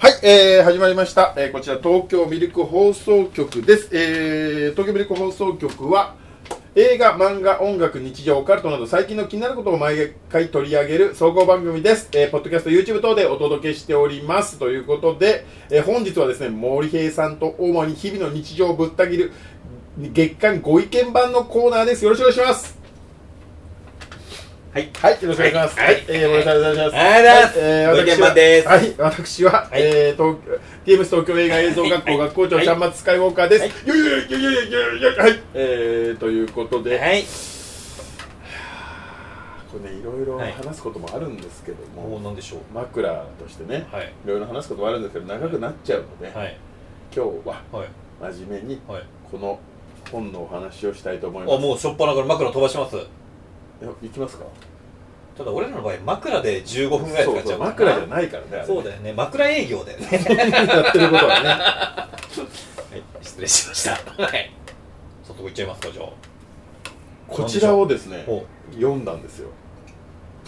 はい、えー、始まりました、えー、こちら東京ミルク放送局です、えー、東京ミルク放送局は映画、漫画、音楽、日常、オカルトなど最近の気になることを毎回取り上げる総合番組です、えー、ポッドキャスト、YouTube 等でお届けしております。ということで、えー、本日はですね森平さんと主に日々の日常をぶった切る月間ご意見番のコーナーです。よろしくお願いします。はい。はい、よろしくお願いします。ははいい、えー、森さん、お願いします。ありがとうございますはいえーご意見番ですはい、私は、はいえー、東 TMS 東京映画映像学校はい学校長、はいちゃんまつスカイウォーカーです。はいよいよいよいよいよいよいよはい、えー、ということで、はい。これね、いろいろはい話すこともあるんですけども、もうなんでしょう。枕としてね、はい。いろいろ話すこともあるんですけど、長くなっちゃうので、はい。今日ははい。真面目にはい。この本のお話をしたいと思いあ、ます。もうしょっぱなから枕飛ばします。いや行きますか？ただ俺らの場合枕で15分ぐらい使っちゃうそうから枕じゃないからね、あれねそうだよね。枕営業だよね。やってることはね。はい。失礼しました。はい。早速いっちゃいますか、じゃあ。こちらをですねほ読んだんですよ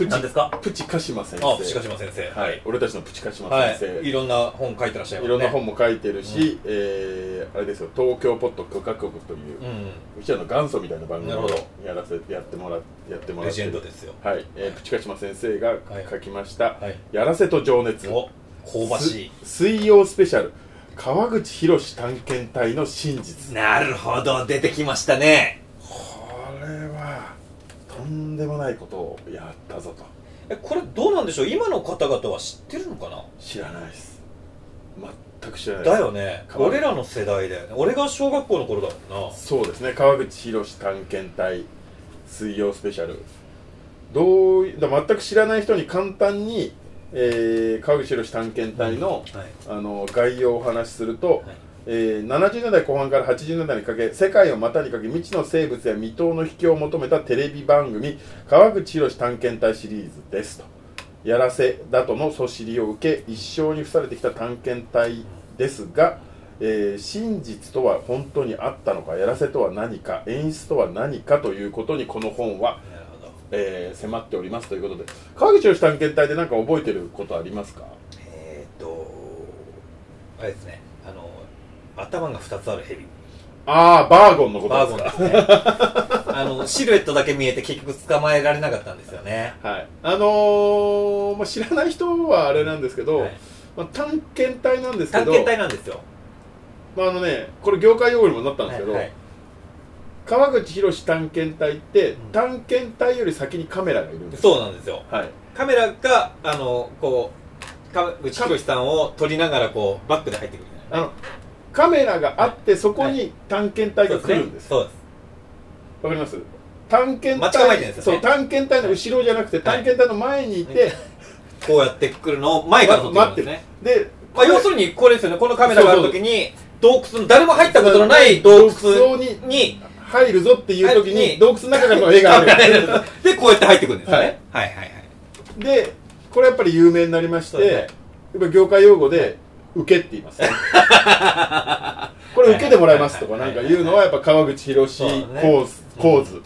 プチ何ですか？プチ鹿島先生あ、プチカシマ先生。はい、俺たちのプチ鹿島は先生、い。いろんな本書いてらっしゃいますね。いろんな本も書いてるし、えーあれですよ東京ポッド許可局という、ううちらの元祖みたいな番組をなるほどやらせてやってもらやってもん。レジらってるェンドですよ。はい、えープチ鹿島先生がはい書きましたはい。「やらせと情熱」お、香ばしい。す水曜スペシャル川口博探検隊の真実なるほど、出てきましたね。これはとんでもないことをやったぞと。え、これどうなんでしょう？今の方々は知ってるのかな？知らないです。全く知らないです。だよね。川口。俺らの世代だよね俺が小学校の頃だもんな。そうですね。川口博探検隊水曜スペシャル。どういだ全く知らない人に簡単に、えー川口博探検隊の,、はい。あの概要をお話しすると、はいえー70年代後半から80年代にかけ世界を股にかけ未知の生物や未踏の秘境を求めたテレビ番組「川口博探検隊」シリーズですと。やらせだとのそしりを受け一生に付されてきた探検隊ですが、えー真実とは本当にあったのかやらせとは何か演出とは何かということにこの本は、えー迫っておりますということで。川口博探検隊で何か覚えてることありますか？えーっとあれですね。あの頭が2つあるヘビああバーゴンのことバーですか。ゴンですね。あのシルエットだけ見えて結局捕まえられなかったんですよね。はい、あのーまあ、知らない人はあれなんですけど、はい。まあ、探検隊なんですけど探検隊なんですよ。まああのね、これ業界用語にもなったんですけど、はいはい。川口博探検隊って、ん。探検隊より先にカメラがいるんです。そうなんですよ。はい、カメラがあのこう川口博さんを撮りながらこうバックで入ってくるあのカメラがあってそこに探検隊が来るんです。わかります？探検隊そう探検隊の後ろじゃなくて、探検隊の前にいて、こうやってくるのを前から撮ってくるんですね。で、まあ、要するにこれですよね。このカメラがある時に洞窟の誰も入ったことのない洞窟にに入るぞっていう時にはい。洞窟の中からの絵があるで こうやって入ってくるんですよね、はい。はい、はいはい。でこれやっぱり有名になりまして、ね。やっぱ業界用語で「受け」って言います、これ受けてもらいますとかなんか言うのはやっぱ川口博そうだね。構図構図うん。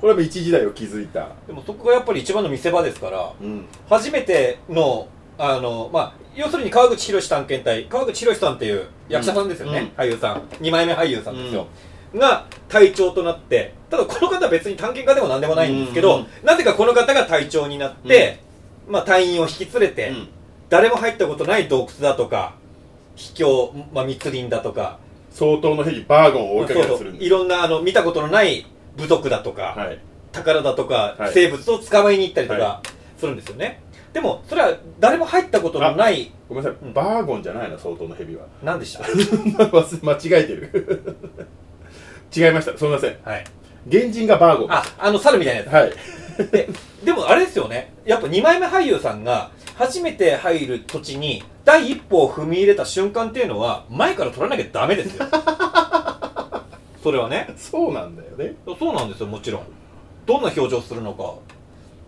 これは一時代を築いた、でもそこがやっぱり一番の見せ場ですからうん、初めてのあのまあ要するに川口博探検隊川口博さんっていう役者さんですよね、俳優さん。2枚目俳優さんですよ、が隊長となってただこの方は別に探検家でも何でもないんですけど、うん。なぜかこの方が隊長になって、まあ、隊員を引き連れて、うん誰も入ったことない洞窟だとか秘境、まあ、密林だとか相当のヘリバーゴンを追いかけたりするんです。いろんなあの見たことのない部族だとか、はい。宝だとか、はい。生物を捕まえに行ったりとはかするんですよね、でもそれは誰も入ったことのないごめんなさい、うん。バーゴンじゃないな相当のヘビは。何でした？間違えてる。違いました。すみません。はい。原人がバーゴン。ああの猿みたいなやつ。はい。ででもあれですよね。やっぱ2枚目俳優さんが初めて入る土地に第一歩を踏み入れた瞬間っていうのは前から撮らなきゃダメですよ。それはね。そうなんだよね。そうなんですよもちろん。どんな表情するのか。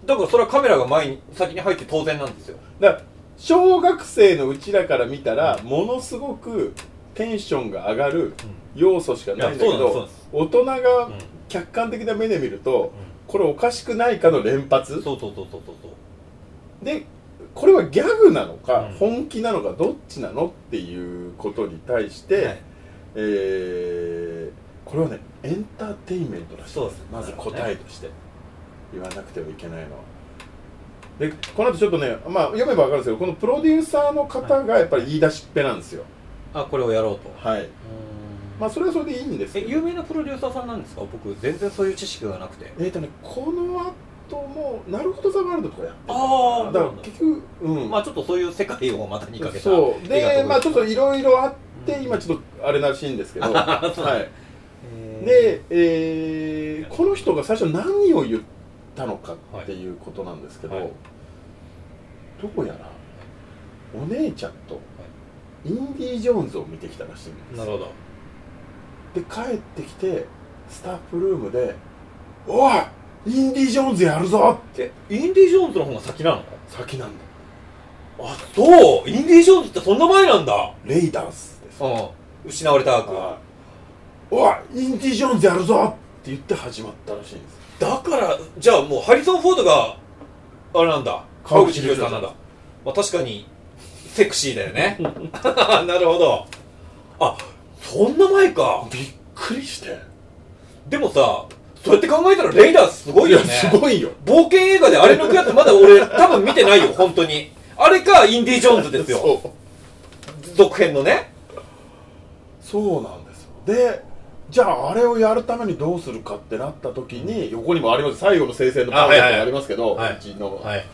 だからそれはカメラが前に先に入って当然なんですよ。だから小学生のうちらから見たらものすごくテンションが上がる要素しかないんだけど大人がうん。客観的な目で見るとこれおかしくないかの連発？そうそうそうそうそうそう。でこれはギャグなのか、うん。本気なのかどっちなのっていうことに対して、はい。えーこれはねエンターテインメントらしい。そうですまず答えとして。言わなくてはいけないのは。でこの後ちょっとね、まあ、読めば分かるんですけどこのプロデューサーの方がやっぱり言い出しっぺなんですよ。あこれをやろうと。はい。まあそれはそれでいいんですけど。え有名なプロデューサーさんなんですか？僕全然そういう知識がなくて。えーとねこの後もなるほどザワールドとかやってるあーだから結局うん。まあちょっとそういう世界をまたにかけたそう。でまあちょっといいろいろあって今ちょっとあれらしいんですけど。はい。で、えーこの人が最初何を言ったのかっていうことなんですけど、はい。どうやらお姉ちゃんとインディ・ジョーンズを見てきたらしいんです。なるほど。で帰ってきてスタッフルームで「おいインディ・ジョーンズやるぞ!」って。えインディ・ジョーンズの方が先なの？先なんだあそう。インディ・ジョーンズってそんな前なんだ。レイダースです。うん。失われた悪はい。おいインディ・ジョーンズやるぞって言って始まったらしいんです。だからじゃあもうハリソン・フォードがあれなんだ。川口博さんなんだ、まあ、確かにセクシーだよね。なるほど。あそんな前か。びっくりして。でもさそうやって考えたらレイダーすごいよね。やすごいよ。冒険映画であれ抜くやつまだ俺多分見てないよ 本当に。あれかインディ・ジョーンズですよ。続編のね。そうなんですよ。でじゃああれをやるためにどうするかってなった時に、横にもあります。最後の聖戦のパンフレットがありますけど、うちの、はい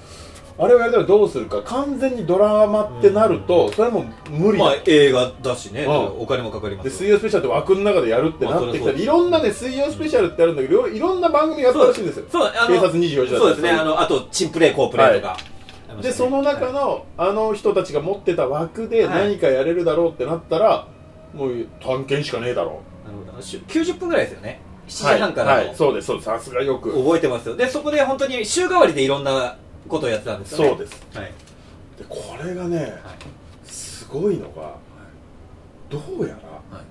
あれをやるためにどうするか。完全にドラマってなると、それはもう無理だ。まあ映画だしね、うん。お金もかかりまです水曜スペシャルって枠の中でやるってなってきたら、まあそれはそういろんなね水曜スペシャルってあるんだけどいろんな番組があったらしいんですよ。そうあの警察24時だそうですね。あのあとチンプレーコープレーとか、でその中の、あの人たちが持ってた枠ではい。何かやれるだろうってなったら、もう探検しかねえだろなるほどし90分ぐらいですよね。7う時半からの、はい。はい。そうですそうです。さすがよく。覚えてますよ。でそこで本当に週替わりでいろんなことをやってたんですよね。そうです。はい。でこれがねはい。すごいのがどうやらはい。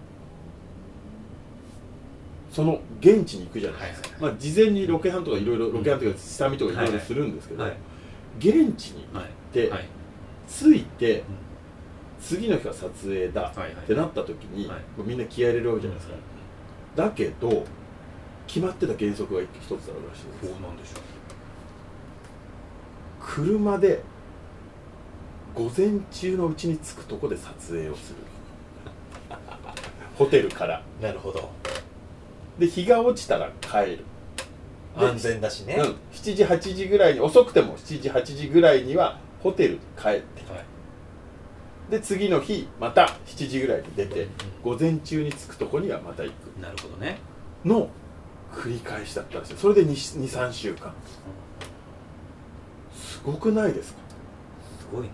その現地に行くじゃないですか、はいまあ、事前にロケハンとかいろいろロケハンとか下見とかいろいろするんですけど、はい現地に行って、はい。着いて、次の日が撮影だはいはい。ってなった時に、みんな気合い入れるわけじゃないですか、だけど決まってた原則が一つあるらしいです。そうなんでしょ車で午前中のうちに着くとこで撮影をする。ホテルから。うなるほど。で日が落ちたら帰る。で安全だしね、うん、7時8時ぐらいに遅くても7時8時ぐらいにはホテルに帰って。はい。で次の日また7時ぐらいに出て午前中に着くとこにはまた行く。なるほどね。の繰り返しだったらしいそれで23週間すごくないですか？すごいね。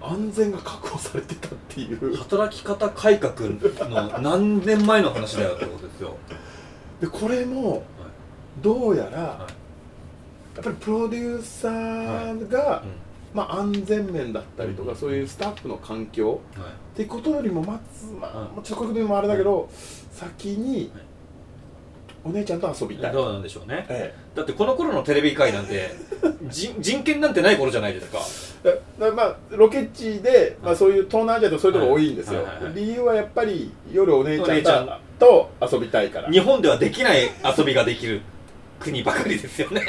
安全が確保されてたっていう。働き方改革の何年前の話だよってことですよ、でこれもどうやら、やっぱりプロデューサーが、まあ、安全面だったりとか、うんそういうスタッフの環境はいってことよりもまず、まあちういうこともあれだけど、先にはいお姉ちゃんと遊びたい、どうなんでしょうね。えだってこの頃のテレビ界なんて 人人権なんてない頃じゃないですか。え、だだまあロケ地で、まあ、そういう東南アジアとかそういうとこ多いんですよ、はいはいはい理由はやっぱり夜お姉ちゃんと遊びたいから。日本ではできない遊びができる国ばかりですよね。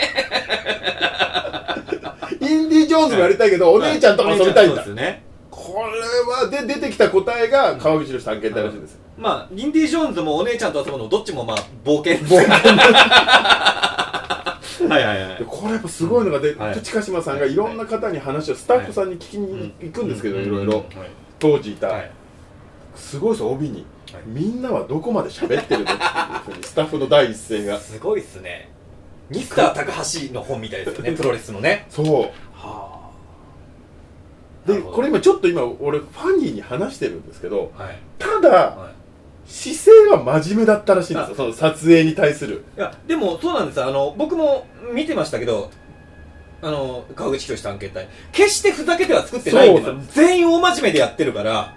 インディ・ジョーンズもやりたいけど、お姉ちゃんと遊びたいんだ、そうですよね。これはで出てきた答えが川口の探検隊らしいです、まあインディ・ジョーンズもお姉ちゃんと遊ぶのどっちもまあ冒険。冒険。はいはいはい。でこれやっぱすごいのがで、はい。近島さんがい。ろんな方に話をスタッフさんに聞きに行くんですけど、い。ろいろ。はい。当時いた、はい。すごいです帯に、はい。みんなはどこまで喋ってるのっていうふうにスタッフの第一声が。すごいっすね。ミスター高橋の本みたいですよねプロレスのね。そう。はでこれ今ちょっと今俺ファニーに話してるんですけどあはい。ただはい姿勢が真面目だったらしいんですよ。その撮影に対する。いやでもそうなんですあの僕も見てましたけどあの川口博探検隊。決してふざけては作ってないんですよ。全員大真面目でやってるから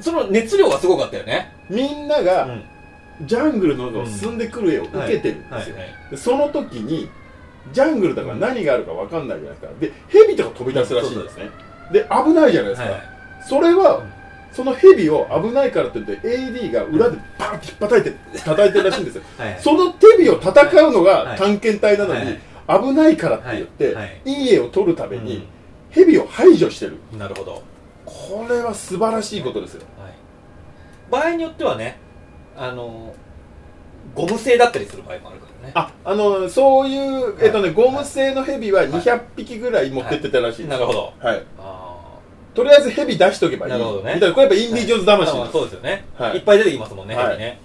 その熱量がすごかったよね。みんなうがん。ジャングルの中を進んでくる絵を受けてるんですよ、その時にジャングルだから何があるか分かんないじゃないですか。で蛇とか飛び出すらしいんですね。で危ないじゃないですか、はい。それは、その蛇を危ないからって言って AD が裏でバーンって引っ叩いて叩いてるらしいんですよ。はいその蛇を戦うのはい。が探検隊なのに、危ないからって言って、はい。はい。いい絵を撮るために、蛇を排除してる。うんなるほど、はい、これは素晴らしいことですよ。場合によってはねあのゴム製だったりする場合もあるからね。ああのそういう、えっとね、ゴム製の蛇は200匹ぐらい持ってってたらしいです、なるほど。はい、あとりあえず蛇出しとけばいい。なるほどね。みたいなこれやっぱインディ・ジョーンズあ魂。なんですそうですよね、はい。い、っぱい出てきますもんね、はい。蛇ね。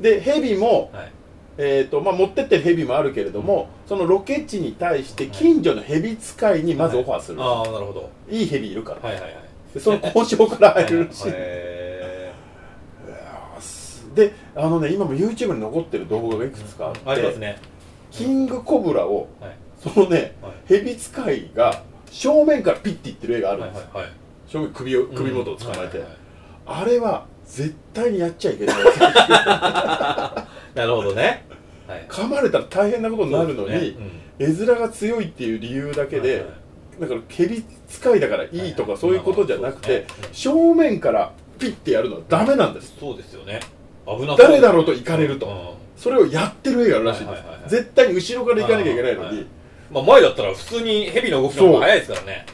で蛇も、はい。えーとまあ、持ってってる蛇もあるけれども、そのロケ地に対して近所の蛇使いにまずオファーする、ああなるほど。い、い蛇いるから、はいはいはい。でその交渉から入るらしい、へであのね今も YouTube に残ってる動画がいくつかあって、ーありますね。キングコブラをはい。そのねはい。蛇使いが正面からピッていってる絵があるんですよ、はいはい正面首を首元を捕まえて、うんはいはいはい。あれは絶対にやっちゃいけない。なるほどね。はい。噛まれたら大変なことになるのに、そうですね。絵面が強いっていう理由だけで、はいはい。だから蛇使いだからいいとかそういうことじゃなくて、はいはい正面からピッてやるのはダメなんです、そうですよね。危な誰だろうと行かれると、うん。それをやってる絵があるらしいんです、はいはいはい。はい絶対に後ろから行かなきゃいけないのに、はいはいまあ前だったら普通に蛇の動きの方が早いですからね。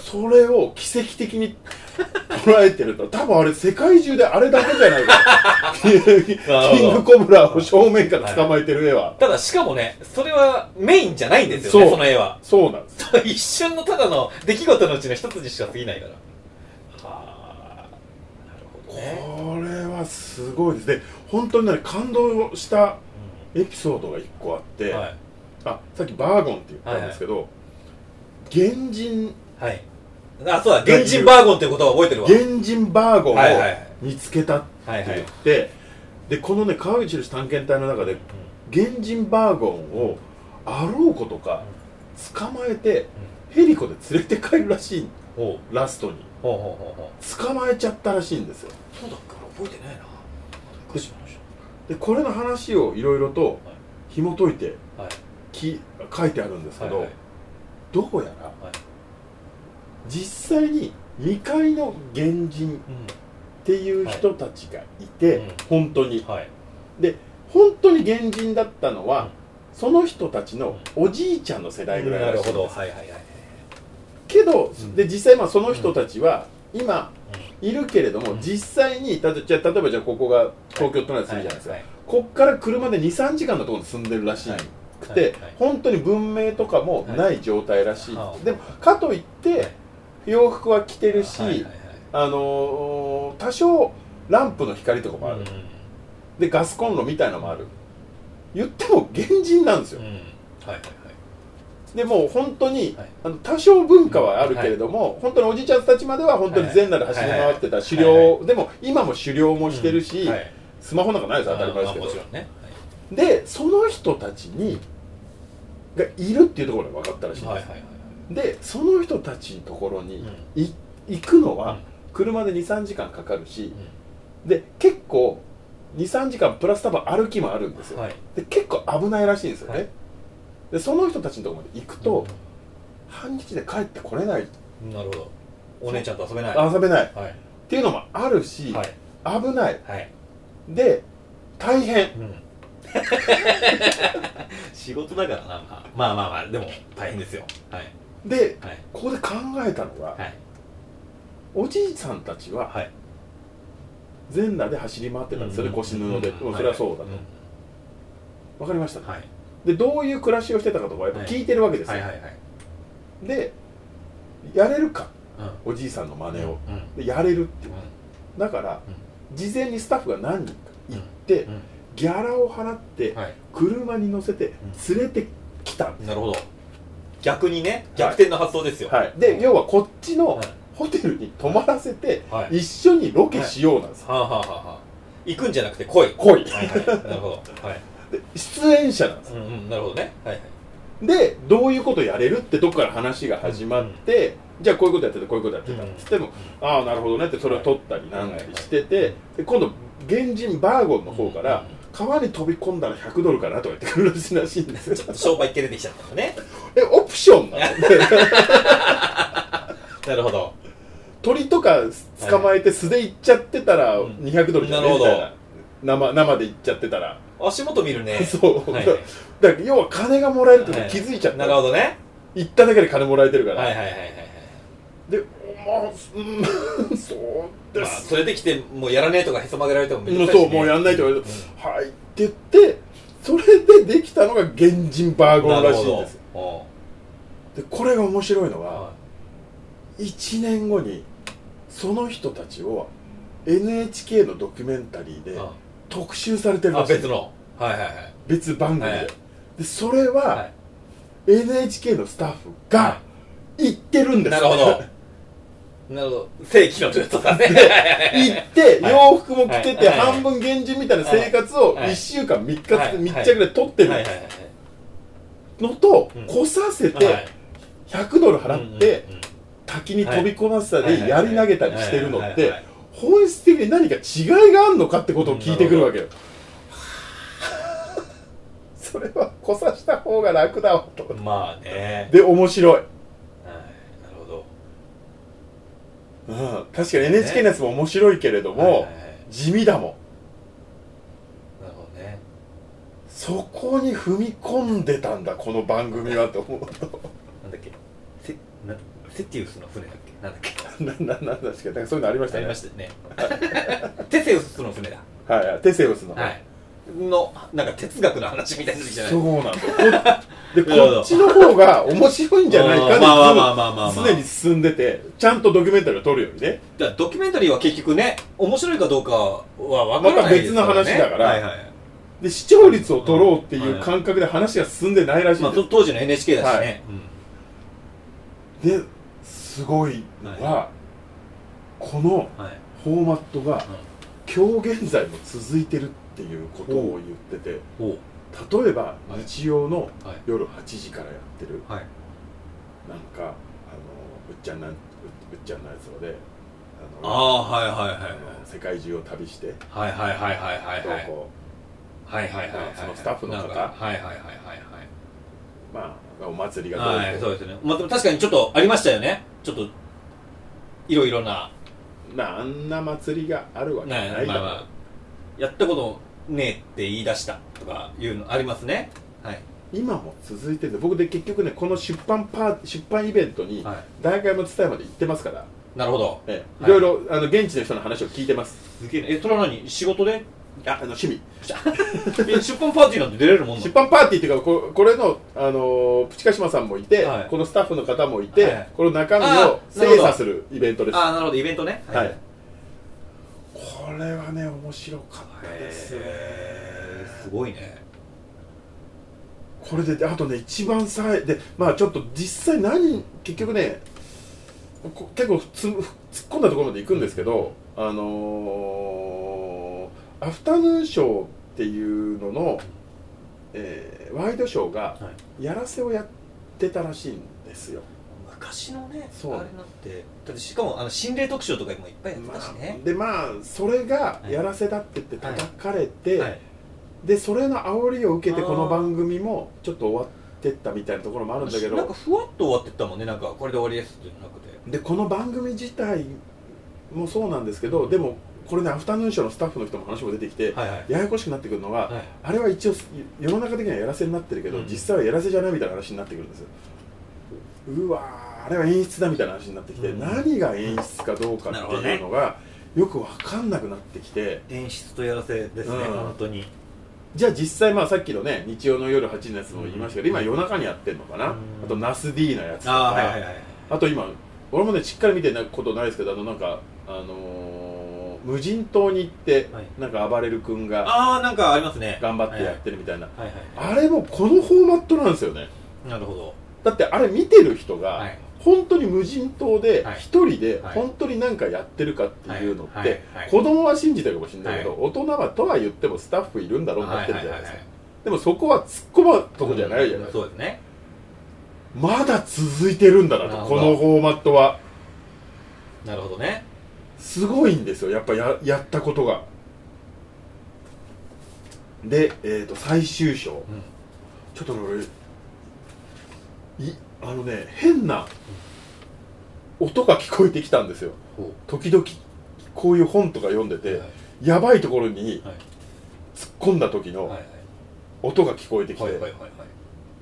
それを奇跡的に 捉えてると多分あれ世界中であれだけじゃないか。キングコブラを正面から捕まえてる絵は、ただしかもねそれはメインじゃないんですよねその絵は。そうなんです。一瞬のただの出来事のうちの一つにしか過ぎないから。はあなるほどねこれはすごいですで本当にね感動したエピソードが1個あって、はいあさっきバーゴンって言ったんですけど、原人はい。あそうだ原人バーゴンっていうことは覚えてるわ。原人バーゴンをはいはい。見つけたって言って、でこのね川口宏探検隊の中で原人バーゴンをあろうことか捕まえてヘリコで連れて帰るらしいほう。ラストに。ほうほうほうほう。捕まえちゃったらしいんですよ。そうだっけ俺覚えてないな。でこれの話をいろいろと紐解いてき書いてあるんですけど、はいはい。どうやらはい。実際に未開の原人っていう人たちがいて、うん。本当に。はい。で本当に原人だったのは、うん。その人たちのおじいちゃんの世代ぐらいなるらしいんですほど。はいはいはいけど、ん。で実際まあその人たちは今うん。いるけれども、うん。実際にたとじゃあ例えばじゃあここが東京都内でするじゃないですか、はい。こっから車で23時間のところに住んでるらしくて、はいはい本当に文明とかもない状態らしい、はい。でもかといって洋服は着てるし、あのー多少ランプの光とかもある、うん。でガスコンロみたいのもある。言っても原人なんですよ、でもう本当に、はい。あの多少文化はあるけれども、本当におじいちゃんたちまでは本当に全裸で走り回ってた狩猟、でも今も狩猟もしてるし、スマホなんかないです当たり前ですけど。でその人たちにがいるっていうところが分かったらしいんです、はいはいはいはい。でその人たちのところにうん。い行くのはうん。車で23時間かかるし、で結構23時間プラス多分歩きもあるんですよ、はい。で結構危ないらしいんですよね、はい。でその人たちのところまで行くと、半日で帰ってこれない。うんなるほど。お姉ちゃんと遊べない。遊べない。っはい。ていうのもあるし、はい。危ない。はい。で大変。うん 仕事だからなまあまあまあまあでも大変ですよ。はい。ではい。ここで考えたのが、はい。おじいさんたちははい。全裸で走り回ってたんですよね、腰布で、うん。うんそれはそうだと、ん。わかりました、はい。でどういう暮らしをしてたかとかやっぱ聞いてるわけですよ、はいはいはい。でやれるか？うん。おじいさんの真似を、うん。でやれるっていう。うだから、事前にスタッフが何人か行って、んギャラを払って、はい。車に乗せて連れてきた。んですなるほど。逆にね逆転の発想ですよ。はい、で要はこっちのはい。ホテルに泊まらせて、はい。一緒にロケしようなんですよ、はあはあはあはあ。行くんじゃなくて来い。来い。はいはい。なるほど。はい。で出演者なんですうんうん。なるほどね。はいはい。でどういうことやれるってとこから話が始まって、じゃあこういうことやっててこういうことやってた。っつっても、ああなるほどねってそれを取ったりなんなりしてて、で今度原人バーゴンの方から川に飛び込んだら100ドルかなとか言ってくるらしいんですよ。ちょっと商売系出てきちゃったのね。えオプションなの なるほど。鳥とか捕まえて素で行っちゃってたらうん200ドルじゃねなるほどみたいな。生生で行っちゃってたら、足元見るね。そう、はい。だから要は金がもらえるって気づいちゃった、なるほどね。行っただけで金もらえてるから、はいはいはいはいはい。でまあうん そうまあそれできてもうやらねえとかへそ曲げられてもめんもうどくさいしね。そうもうやんないと。言われて、うん。はいって言ってそれでできたのが原人バーゴンらしいんです。でこれが面白いのどは1年後にその人たちを NHK のドキュメンタリーでうん。特集されてるあらしい別の。はいはいはい。別番組で,、はい。でそれははい。NHK のスタッフが行ってるんです。なるほど なるほど。正規のルートだね。行ってはい。洋服も着ててはい。半分原人みたいな生活をはい。1週間3日はい。密着で撮ってるのとうん。来させてはい。100ドル払って滝に飛び込ませたはい。りやり投げたりしてるのって本質的に何か違いがあるのかってことを聞いてくるわけよ。それは来さした方が楽だわと。まあね。で面白い、はいなるほどうん、確かに NHK のやつも面白いけれどもはいはいはい。地味だもん。なるほどね。そこに踏み込んでたんだこの番組はと思うと。なんだっけ？セなセティウスの船だっけ？なんだっけ？なななんですけ？どなんかそういうのありましたね。ありましたよね。テセウスの船だ。はいはいテセウスの、はい。のなんか哲学の話みたいになってきてない？そうなんだでこっちの方が面白いんじゃないかまあまあまあまあまあまあ。すでに進んでてちゃんとドキュメンタリーを撮るようにね。じゃあドキュメンタリーは結局ね面白いかどうかは分からないですから、ね、また別の話だから。はいはいで視聴率を取ろうっていう感覚で話が進んでないらしいまあ、当時の NHK だしね、ですごいのが、このフォーマットが今日現在も続いてるっていうことを言ってて例えばはい。日曜のはい。夜8時からやってる。はい。なんかあのうっちゃんなんうっちゃんのやつをであのああはいはいはい世界中を旅してはいはいはいはいはいはい。はいこはいはいはいはいそのスタッフの方。なんかはいはいはいはいうまあお祭りがはいはいどうそうですね。まあでも確かにちょっとありましたよね。ちょっといろいろな。まああんな祭りがあるわけねないだろう。まあまあ。やったことねえって言い出したとかいうのありますね。はい。今も続いてて僕で結局ねこの出版パー出版イベントにはい。大会も伝えまで行ってますから、なるほど。ええ。はい。いろいろあの現地の人の話を聞いてます。すげえなえそれは何？仕事で？ああの趣味。え出版パーティーなんて出れるもんな出版パーティーっていうかここれの、あのープチカシマさんもいて、はい。このスタッフの方もいて、はい。この中身あーなるを精査するイベントです。ああなるほど。イベントね。はいこれはね面白かったですね。へーすごいね。これでであとね一番さえでまあちょっと実際何結局ねこ結構つ突っ込んだところまで行くんですけど、あのーアフタヌーンショーっていうのの、えーワイドショーがはやらせをやってたらしいんですよ、昔のねそう。あれなんて。だってしかもあの心霊特集とかもいっぱいやってまたしね。あ、でまあそれがはい。やらせだって言って叩かれて、はい。でそれの煽りを受けてこの番組もちょっと終わってったみたいなところもあるんだけどなんかふわっと終わってったもんね。なんかこれで終わりですっていうのなくて。でこの番組自体もそうなんですけどでもこれねアフタヌーンショーのスタッフの人も話も出てきて、はいはい。ややこしくなってくるのは、はい。あれは一応世の中的にはやらせになってるけど、うん。実際はやらせじゃないみたいな話になってくるんですよ。うわーあれは演出だみたいな話になってきて、うん。何が演出かどうかっていうのが、よく分かんなくなってきて演出とやらせですね、うん。本当に。じゃあ実際まあさっきのね日曜の夜8時のやつも言いましたけど、今夜中にやってんのかな、うん。あとナス D のやつとか。ああはいはいはいあと今俺もねしっかり見てないことないですけどあのなんかあのー無人島に行って、はい。なんか暴れる君がああなんかありますね。頑張ってやってるみたいな、はいはいはあれもこのフォーマットなんですよね。いなるほど。だってあれ見てる人が、はい本当に無人島ではい。一人ではい。本当に何かやってるかっていうのって、子供は信じてるかもしれないけど、はい。大人はとは言ってもスタッフいるんだろうなってるじゃないですか、でもそこは突っ込むとこじゃないじゃないですか、まだ続いてるんだなとこのフォーマットは。なるほどね。すごいんですよ。やっぱややったことが。で、えー、と最終章。うん。ちょっとね俺いあのね変な音が聞こえてきたんですよ。ほ時々こういう本とか読んでて、うはい。やばいところにはい。突っ込んだ時のはい音が聞こえてきて、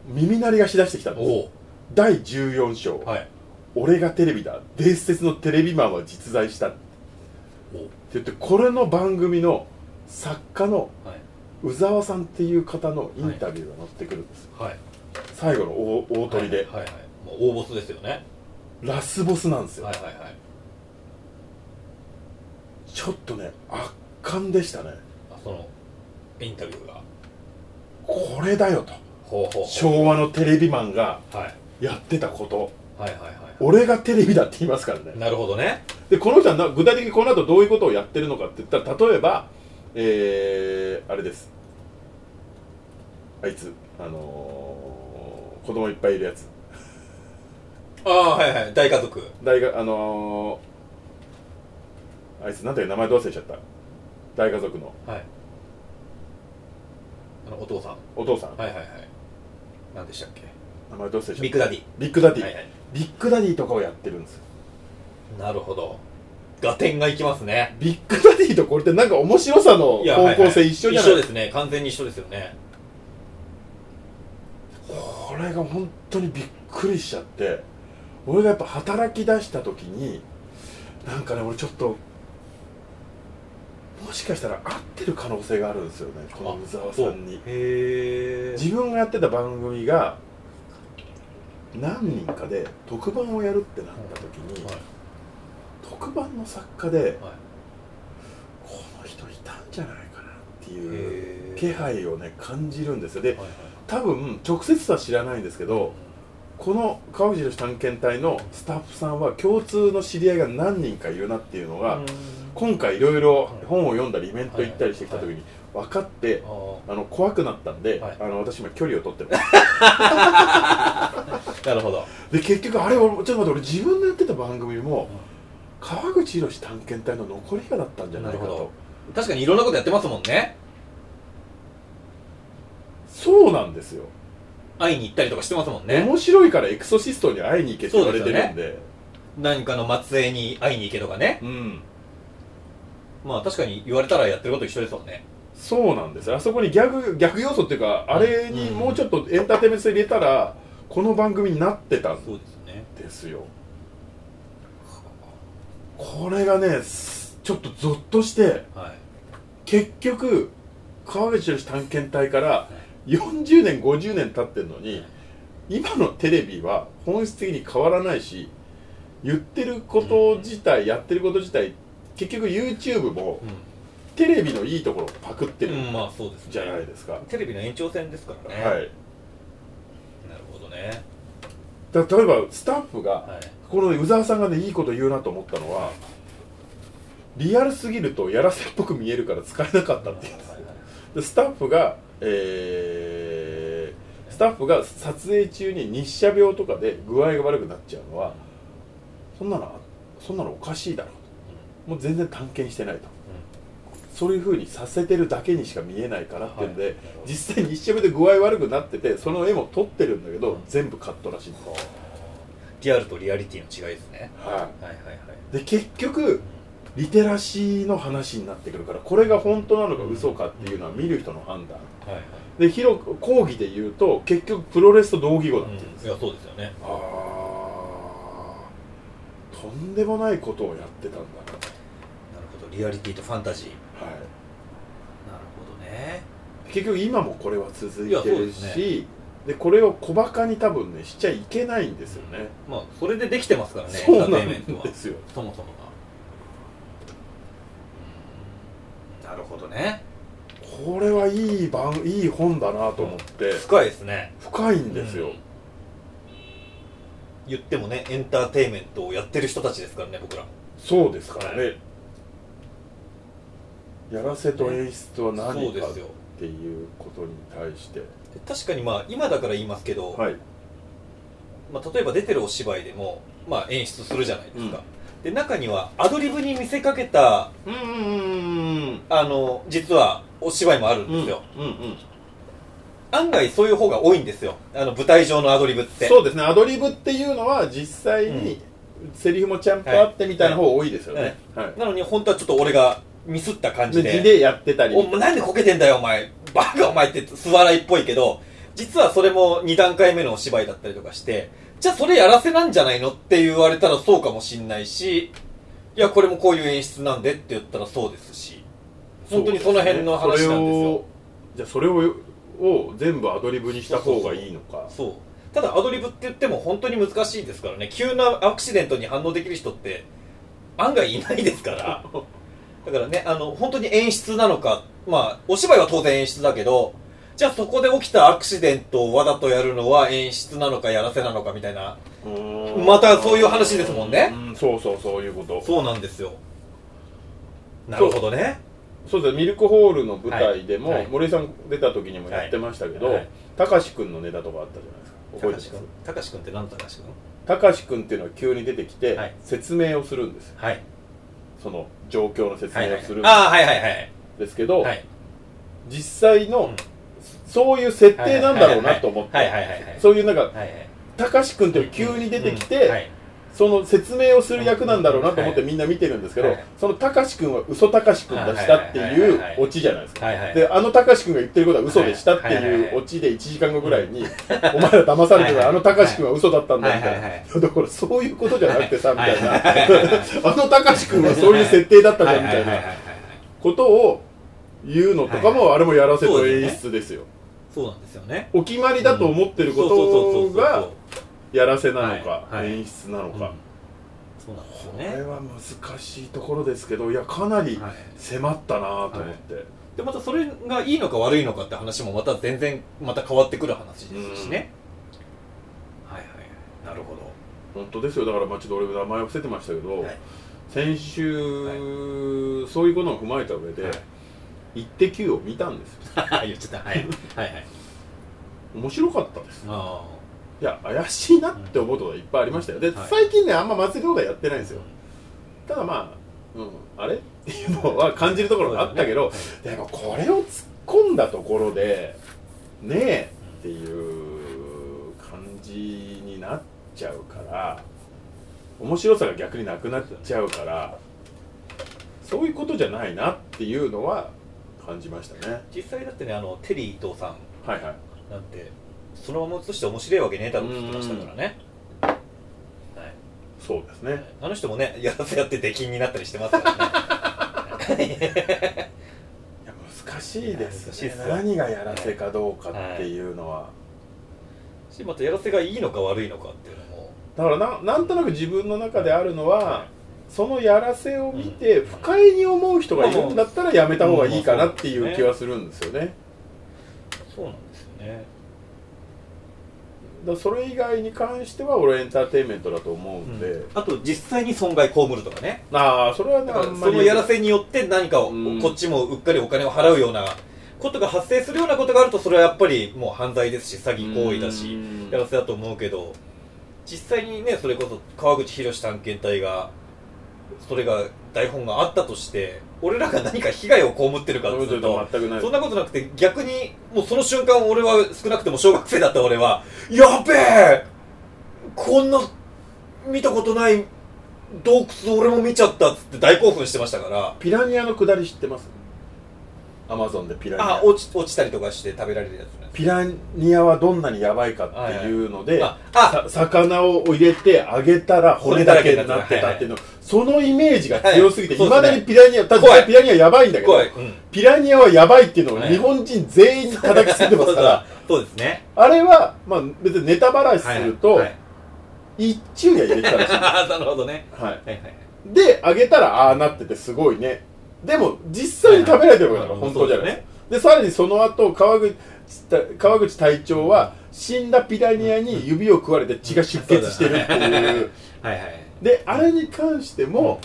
耳鳴りがしだしてきたんです。お第14章、俺がテレビだ。伝説のテレビマンは実在した。ってお言ってこれの番組の作家のはい。宇沢さんっていう方のインタビューが載ってくるんです、はい最後の大大鳥で、はいはいはい。もう大ボスですよね。ラスボスなんですよ、はいはいはい。ちょっとね圧巻でしたね。あそのインタビューが。これだよと。ほうほうほ昭和のテレビマンがうはい。やってたこと。はいはいは俺がテレビだって言いますからね。いなるほどね。でこの人はな具体的にこの後どういうことをやってるのかって言ったら例えばえー、あれです。あいつあのー、子供いっぱいいるやつ。ああはいはい。大家族。大家族あのー、あいつなんだっけ名前ど忘れちゃった？大家族の。はい。あのお父さん。お父さん、はいはいはい。何でしたっけ？名前ど忘れちゃった？ビッグダディ。ビッグダディ、はいはい。ビッグダディとかをやってるんですよ。なるほど。合点がいきますね。ビッグダディとこれってなんか面白さのいや方向性一緒じゃない？一緒ですね。完全に一緒ですよねこれが本当にびっくりしちゃって俺がやっぱ働き出した時になんかね俺ちょっともしかしたら合ってる可能性があるんですよねこの宇沢さんに。自分がやってた番組が何人かで特番をやるってなった時に、はい。特番の作家ではい。この人いたんじゃないかなっていう気配をね感じるんですよ。ではいはい多分直接は知らないんですけどこの川口の探検隊のスタッフさんは共通の知り合いが何人かいるなっていうのが、うん。今回いろい。ろ本を読んだりイベント行ったりしてきた時はい。に分かって、ああの怖くなったんで、はい。あの私今距離を取ってます。ー なるほど。で結局あれ俺ちょっと待って俺自分のやってた番組も川口博探検隊の残りがだったんじゃないかと。確かにいろんなことやってますもんねそうなんですよ、会いに行ったりとかしてますもんね。面白いからエクソシストに会いに行けって言われてるんで。何かの末裔に会いに行けとかね。うん。まあ確かに言われたらやってること一緒ですもんね。そうなんです。よあそこにギャグ逆要素っていうかあれにもうちょっとエンターテインメント性入れたらこの番組になってたんですね。ですよ。これがねすちょっとゾッとしてはい。結局川口博探検隊から40年50年経ってるのに今のテレビは本質的に変わらないし言ってること自体やってること自体結局 YouTube もテレビのいいところをパクってるまあそうですね。じゃないですか、テレビの延長線ですからね。はい。なるほどね。だ例えばスタッフがはい。この宇沢さんがねいいこと言うなと思ったのはリアルすぎるとやらせっぽく見えるから使えなかったっていうんですスタッフが、えースタッフが撮影中に日射病とかで具合が悪くなっちゃうのはそんなのそんなのおかしいだろうと。もう全然探検してないと。そういうふうにさせてるだけにしか見えないからってんで、はい。実際日射病で具合悪くなっててその絵も撮ってるんだけど、うん。全部カットらしいんですよ、リアルとリアリティの違いですね。ははいはいはいい、で結局リテラシーの話になってくるからこれが本当なのか嘘かっていうのは見る人の判断。はいはい。で広く講義で言うと結局プロレスと同義語だっていうんですよ、いやそうですよね。ああとんでもないことをやってたんだな。なるほど。リアリティとファンタジー。はい。なるほどね。結局今もこれは続いてるしでこれを小バカに多分ねしちゃいけないんですよね、まあそれでできてますからねそうなんですよ。そもそもがうんなるほどね。これはいい番いい本だなと思って、深いですね。深いんですよ、うん。言ってもねエンターテインメントをやってる人たちですからね僕ら。そうですからね、はやらせと演出はそう何かっですよていうことに対して。で確かにまあ今だから言いますけど、はい。まあ、例えば出てるお芝居でも、まあ、演出するじゃないですか、で中にはアドリブに見せかけたうんうんうんあの実はお芝居もあるんですよ、うんうん案外そういう方が多いんですよ。あの舞台上のアドリブって。そうですね。アドリブっていうのは実際にセリフもちゃんとあってみたいな方多いですよね、はい。なのに本当はちょっと俺がミスった感じで。でやってたり。おなんでこけてんだよお前。バカお前って素笑いっぽいけど実はそれも2段階目のお芝居だったりとかしてじゃあそれやらせなんじゃないのって言われたらそうかもしんないしいやこれもこういう演出なんでって言ったらそうですし本当にその辺の話なんですよ。じゃあそれをを全部アドリブにした方がいいのか。そう。ただアドリブって言っても本当に難しいですからね。急なアクシデントに反応できる人って案外いないですから。だからねあの本当に演出なのか。まあお芝居は当然演出だけどじゃあそこで起きたアクシデントをわざとやるのは演出なのかやらせなのかみたいな。またそういう話ですもんね。うんそうそうそういうこと。そうなんですよ。なるほどねそうですミルクホールの舞台でも、はいはい。森井さん出た時にもやってましたけど、たかしくんのネタとかあったじゃないですか覚えてます？君たかし君って何のたかし君？たかしくんっていうのは急に出てきて、はい。説明をするんですはい。その状況の説明をするんああはいはいはい。ですけど、はい。実際の、うん。そういう設定なんだろうなと思ってそういうなんかはいはい。たかしくんっていうのが急に出てきて、うんはいその説明をする役なんだろうなと思ってはい。みんな見てるんですけど、はい。そのたかしくんは嘘たかしくんでしたってはいうオチじゃないですか。はいはい。で、あのたかしくんが言ってることは嘘でしたってはいうオチで1時間後ぐらいに、お前ら騙されてるあのたかしくんは嘘だったんだみたいな。だからそういうことじゃなくてさ、みたいな。あのたかしくんはそういう設定だったじゃんみたいな。ことを言うのとかもあれもやらせと演出ですよ。そうなんですよね。お決まりだと思ってるこそうそうそうそうそう。とがやらせなのかはいはい。演出なのか。そうなんですよこれねは難しいところですけどいやかなりはい。迫ったなと思って、でまたそれがいいのか悪いのかって話もまた全然また変わってくる話ですしね。はいはいなるほど。本当ですよ。だからまあちょっと俺名前を伏せてましたけど、はい。先週、そういうことを踏まえた上ではい「イッテ Q!」を見たんですよ。言っちゃった。はい。はいはい。面白かったです。あいや怪しいなって思うことがいっぱいありましたよ。で、はい。最近ねあんま祭りとかやってないんですよ。ただまあ、うん、あれ？っていうのは感じるところがあったけど、でもこれを突っ込んだところでねえっていう感じになっちゃうから面白さが逆になくなっちゃうからそういうことじゃないなっていうのは感じましたね。実際だってねあのテリー伊藤さんはいはい。なんてそのまま映して面白いわけねえだろって言ってましたからね。はい。そうですね。あの人もねやらせやって出禁になったりしてますからね。いや難しいですね。何がやらせかどうかっていうのは、しまたやらせがいいのか悪いのかっていうのも。だからななんとなく自分の中であるのは、はい。そのやらせを見て不快に思う人がいるんだったらやめた方がいいかなっていう気はするんですよね。そうなんですよねだそれ以外に関しては俺エンターテインメントだと思うんで、あと実際に損害被るとかね。ああそれはねだからそのやらせによって何かを、うん。こっちもうっかりお金を払うようなことが発生するようなことがあるとそれはやっぱりもう犯罪ですし詐欺行為だしうん。やらせだと思うけど。実際にねそれこそ川口博探検隊がそれが台本があったとして俺らが何か被害を被ってるかっていうとは全くない。そんなことなくて逆にもうその瞬間俺は少なくても小学生だった俺はやべえこんな見たことない洞窟俺も見ちゃったっつって大興奮してましたから。ピラニアの下り知ってます？アマゾンでピラニア。あ落ち落ちたりとかして食べられるやつね。ピラニアはどんなにやばいかっていうので、ああ。さ魚を入れて揚げたら骨だけになってたっていうの、そのイメージが強すぎて、はい。いまだにピラニア、た怖いだピラニアやばいんだけどうん。ピラニアはやばいっていうのをはい。日本人全員に叩きつけてますから、そうですね。あれは、まあ別にネタばらしすると、はい。はい一昼夜入れてたらしい。あ なるほどね。はい。はいはいで、揚げたらああなっててすごいね。でも、実際に食べられてるわけだから、はいはい。本当じゃないですか。で、さらにその後、川口、川口隊長は、死んだピラニアに指を食われて血が出血してるっていう。はいはい。で、あれに関しても、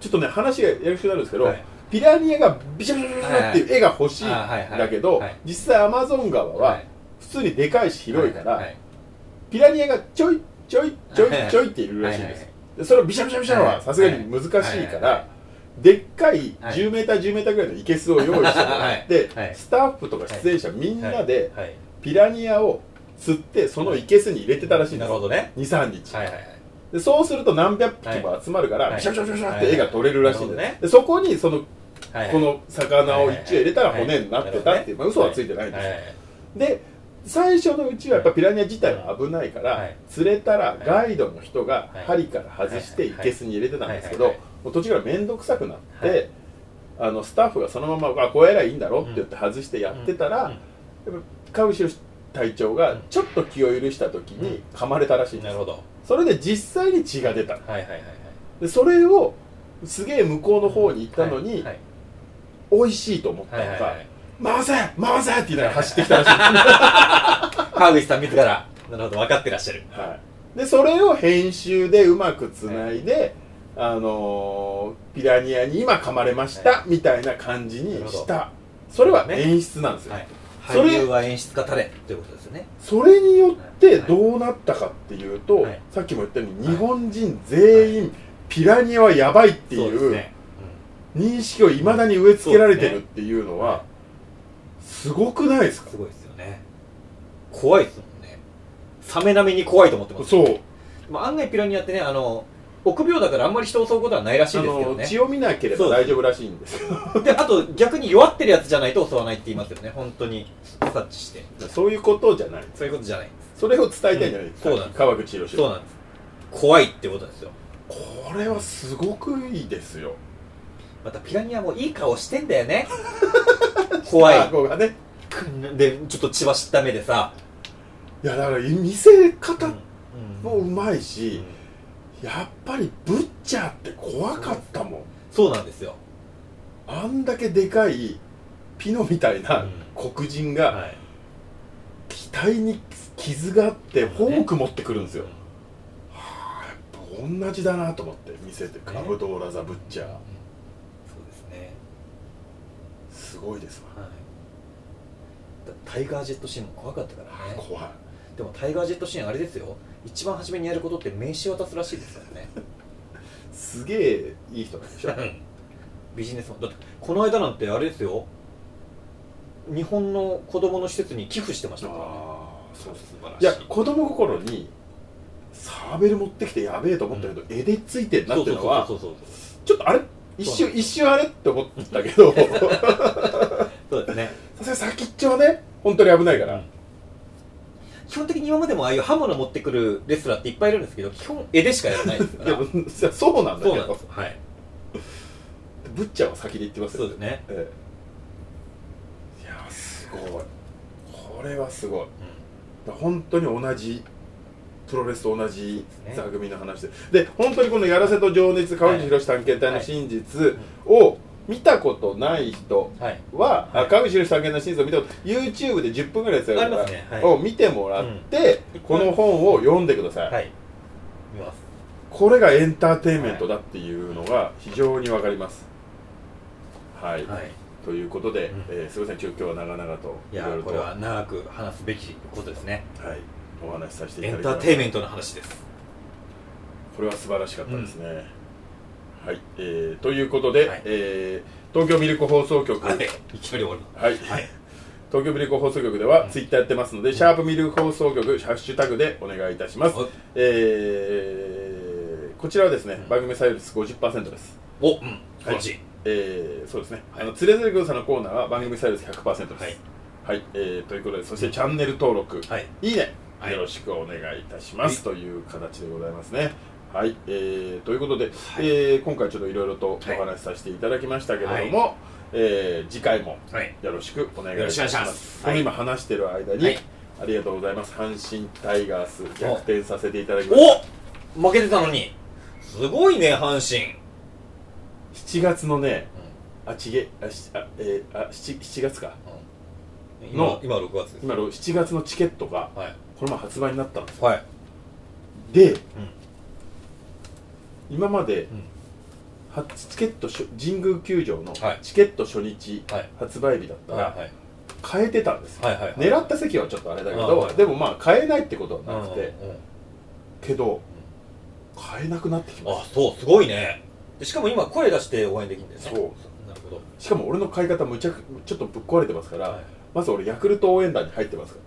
ちょっとね、話がややこしくなるんですけど、はい。ピラニアがビシャビシャビシャっていう絵が欲しいんだけどはい、実際アマゾン川ははい。普通にでかいし広いからピラニアがちょいちょいちょいちょいっているらしいんです。よ。でそれをビシャビシャビシャははいさすがに難しいかはいはい。らでっかいはい 10m10m ぐらいのいけすを用意してもらってはい。はい。スタッフとか出演者みんなでピラニアを釣ってそのい。けすに入れてたらしいんです。なるほどね。23日はいはいはい。でそうすると何百匹も集まるから、はい。ビシャビシャビシャビシャって絵が撮れるらしいんです、はいはいでそこにそのはいはい。この魚を一応入れたら骨になってたっていう、まあ、嘘はついてないんです。よ、で最初のうちはやっぱピラニア自体は危ないから、はい。釣れたらガイドの人がはい。針から外してはい。い。けすに入れてたんですけどもう途中から面倒くさくなって、はい。あのスタッフがそのまま「あこうやりゃいいんだろ」って言って外してやってたら、うん。やっぱ川口隊長がちょっと気を許した時に噛まれたらしいんです。なるほど。それで実際に血が出た。はいはいはいはい。でそれをすげえ向こうの方に行ったのに、はい美味しいと思ったのかはいはいはい「回せ！回せ!」って言いながら走ってきたらしい。川口さん自ら。なるほど分かってらっしゃる。はい、でそれを編集でうまくつないで、あのーピラニアに今噛まれました、はみたいな感じにした。それは演出なんですよ、はい。それ俳優は演出家たれということですよね。それによってどうなったかっていうと、はい。さっきも言ったようにはい。日本人全員、ピラニアはやばいっていう認識をいまだに植え付けられてるっていうのはすごくないですか？すごいですよね。怖いですもんね。サメ並みに怖いと思ってますそう。まあ案外ピラニアってねあの臆病だからあんまり人を襲うことはないらしいあですけどね。の血を見なければ大丈夫らしいんですよ。であと逆に弱ってるやつじゃないと襲わないって言いますよね。本当に察知して。そういうことじゃない。そういうことじゃない。それを伝えたいんじゃないですか、うん。そうなんです。川口博そうなんです。怖いってことですよ。これはすごくいいですよ。またピラニアもいい顔してんだよね。怖い。あこがね。でちょっと血走った目でさ。いやだから見せ方うん。もうまいし、うんやっぱりブッチャーって怖かったもん。そうなんですよ。あんだけでかいピノみたいなうん。黒人がはい。額に傷があってうんフォーク持ってくるんですよ、はあやっぱ同じだなと思って見せてカブドーラザ・ブッチャー。そうですね。すごいですわ。はい。だタイガージェットシーンも怖かったからね。怖い。でもタイガージェットシーンあれですよ一番初めにやることって名刺渡すらしいですからね。すげえいい人なんでしょ？ビジネスマン。だってこの間なんてあれですよ。日本の子供の施設に寄付してましたからね。ああそう素晴らしい。や子供心にサーベル持ってきてやべえと思ったけど、絵でついてんなっていうのはちょっとあれ？一瞬一瞬あれ？って思ったけど。そうですね。さすがに先っちょはね本当に危ないから、うん基本的に今までもああいう刃物持ってくるレスラーっていっぱいいるんですけど基本絵でしかやらないですから。いやそうなんだけそうなんどですはい。ブッチャーは先で言ってますよそうですね、ええ。いやすごい。これはすごい。本当に同じプロレスと同じね。座組の話で、で本当にこの「やらせと情熱川口宏探検隊の真実」を見たことない人はい。は、はい。あ川口宏探検隊の真実を見たこと YouTube で10分ぐらいやつやるかありますね。はい。らを見てもらって、うん。この本を読んでください、はい。見ます。これがエンターテインメントだっていうのが非常にわかります。はい、はい。ということで、うん。えーすみません今日は長々といやろろと。これは長く話すべきことですね。はい、お話しさせていエンただきましたターテインメントの話です。これは素晴らしかったですね、はい、えーということで、はい。えー東京ミルク放送局。はい。いきなり終わるはい、はい。東京ミルク放送局ではうん。ツイッターやってますので、シャープミルク放送局ハッシュタグでお願いいたします、おえーこちらはですね、うん。番組サイズ50%です。おうん。素晴らしい。えーそうですね、はい。あのつれづれ軍さんのコーナーは番組サイズ100%です。はい、はい。えーということでそしてチャンネル登録、はい。いいね、はい。よろしくお願いいたします、という形でございますね。はい、えー、ということで、はい。えー今回ちょっといろいろとお話しさせていただきましたけれども、えー次回もはい。よろしくお願いいたします。ます。この今話してる間に、はい。ありがとうございます。阪神タイガース逆転させていただきました。お負けてたのに。すごいね阪神。7月のね、あちげあしあ、えー、あ 7, 7月か。の今今6月です。今の7月のチケットがはい。この前発売になったんです。はい。で、今までうん。はチケット初神宮球場のはい。チケット初日はい。発売日だったら変えてたんですよ、はいはいはい。狙った席はちょっとあれだけあど、はいでもまあ変えないってことはなくて、けど買えなくなってきまあそうすごいね。でしかも今声出して応援できるんだよね。すそう。なるほど。しかも俺の買い方むちゃくちょっとぶっ壊れてますから、はい。まず俺ヤクルト応援団に入ってますか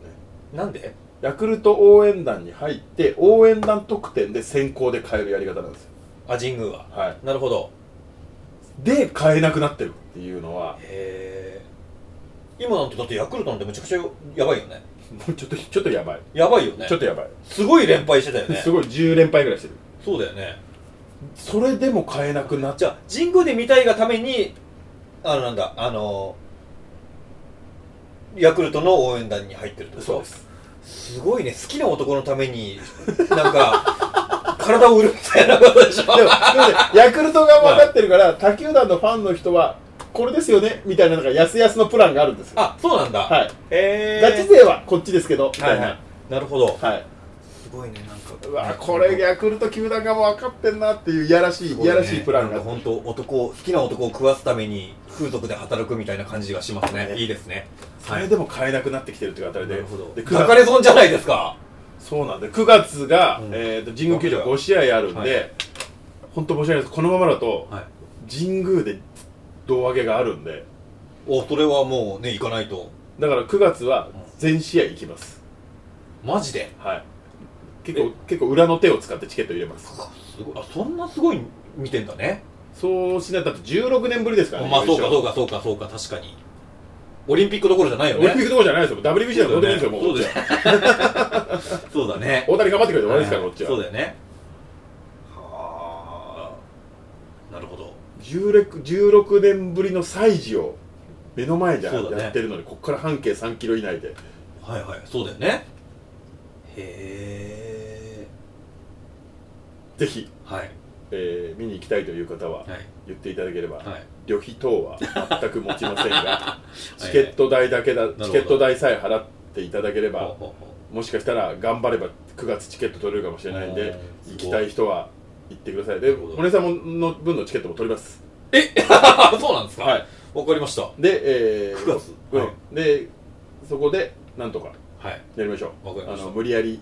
らね。なんで？ヤクルト応援団に入って応援団特典で先行で買えるやり方なんですよあ神宮ははい。なるほど。で買えなくなってるっていうのはへえ今なんてだってヤクルトなんてむちゃくちゃやばいよね。もうちょっとちょっとやばい、やばいよね。ちょっとやばい、すごい連敗してたよね。すごい10連敗ぐらいしてる。そうだよね。それでも買えなくなっちゃじゃあ神宮で見たいがためにあのなんだあのヤクルトの応援団に入ってるってことそうです。すごいね。好きな男のためになんか体を売るみたいなことでしょ。でもでもねヤクルトが分かってるから、他球団のファンの人はこれですよねみたいななんか安々のプランがあるんですよ。あそうなんだ。はい。へえガチ勢はこっちですけどみたいな、はいはい。なるほど。はい。すごいねなんか。うわこれヤクルト球団が分かってんなっていういやらしい、いやらしいプランが。なんか本当男を好きな男を食わすために風俗で働くみたいな感じがしますね。ね。いいですね。それでも買えなくなってきてるっていうあたりで。なるほど。で9抱かれ損じゃないですかそうなんで9月が、うん。えー、と神宮球場5試合あるんで、はい。本当申し訳ないです。このままだとはい。神宮で胴上げがあるんで。おそれはもうね行かないと。だから9月は全試合行きます、マジで？はい。結構結構裏の手を使ってチケット入れます。すごい。あそんなすごい見てんだね。そうしないとだって16年ぶりですからねまあそうかそうかかそうかそうか確かにオリンピックどころじゃないよオリンピッねクどころじゃないですよ。WBC なんかどうでもいいですよもうそうだは。そうだね。大谷頑張ってくれて終わりですからこっちは。そうだよねはあ。なるほど。16, 16年ぶりの祭事を目の前でね。ってるのに、ここから半径3キロ以内で。はいはい。そうだよね。へぜひ、えはいえー見に行きたいという方ははい。言っていただければ、はい。旅費等は全く持ちませんが チケット代だけだほど。チケット代さえ払っていただければもしかしたら頑張れば9月チケット取れるかもしれないんで行きたい人は行ってください。でなるほど。お姉さんもの分のチケットも取ります。うえ？そうなんですか？はい。わかりました。で、えー9月。うん。はい。でそこでなんとかはい。やりましょう。あわかりました。の無理やり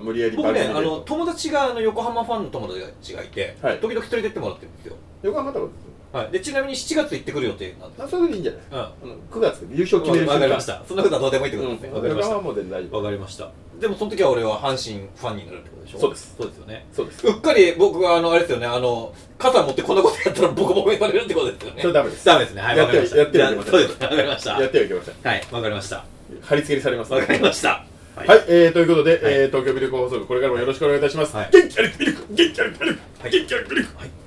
無理やり僕ねあの友達があの横浜ファンの友達がいて、はい。時々連れてってもらってるんですよ、横浜とか。ですはい、でちなみに7月行ってくる予定なんです。あそれでいいんじゃない？うん。あの9月で優勝決めるわかりました。そんなことはどうでもいいってことですね。わ、かりました。夫わかりました。でもその時は俺は阪神ファンになるってことでしょ？そうです。そうです。よね。そうです。うっかり僕はあのあれですよね。あの傘持ってこんなことやったらボコボコにされるってことですよね。それダメです。ダメですね。はいやってわかりました。やってはいけませんそうです。ねわかりました。やってはいけませんはいわかりました。貼り付けにされます。わかりましたははい、えー、ということで、えー東京ミルク放送部これからもよろしくお願いいたします、はい。元気あるミルク元気あるミルク、はい。元気あるミルク。はい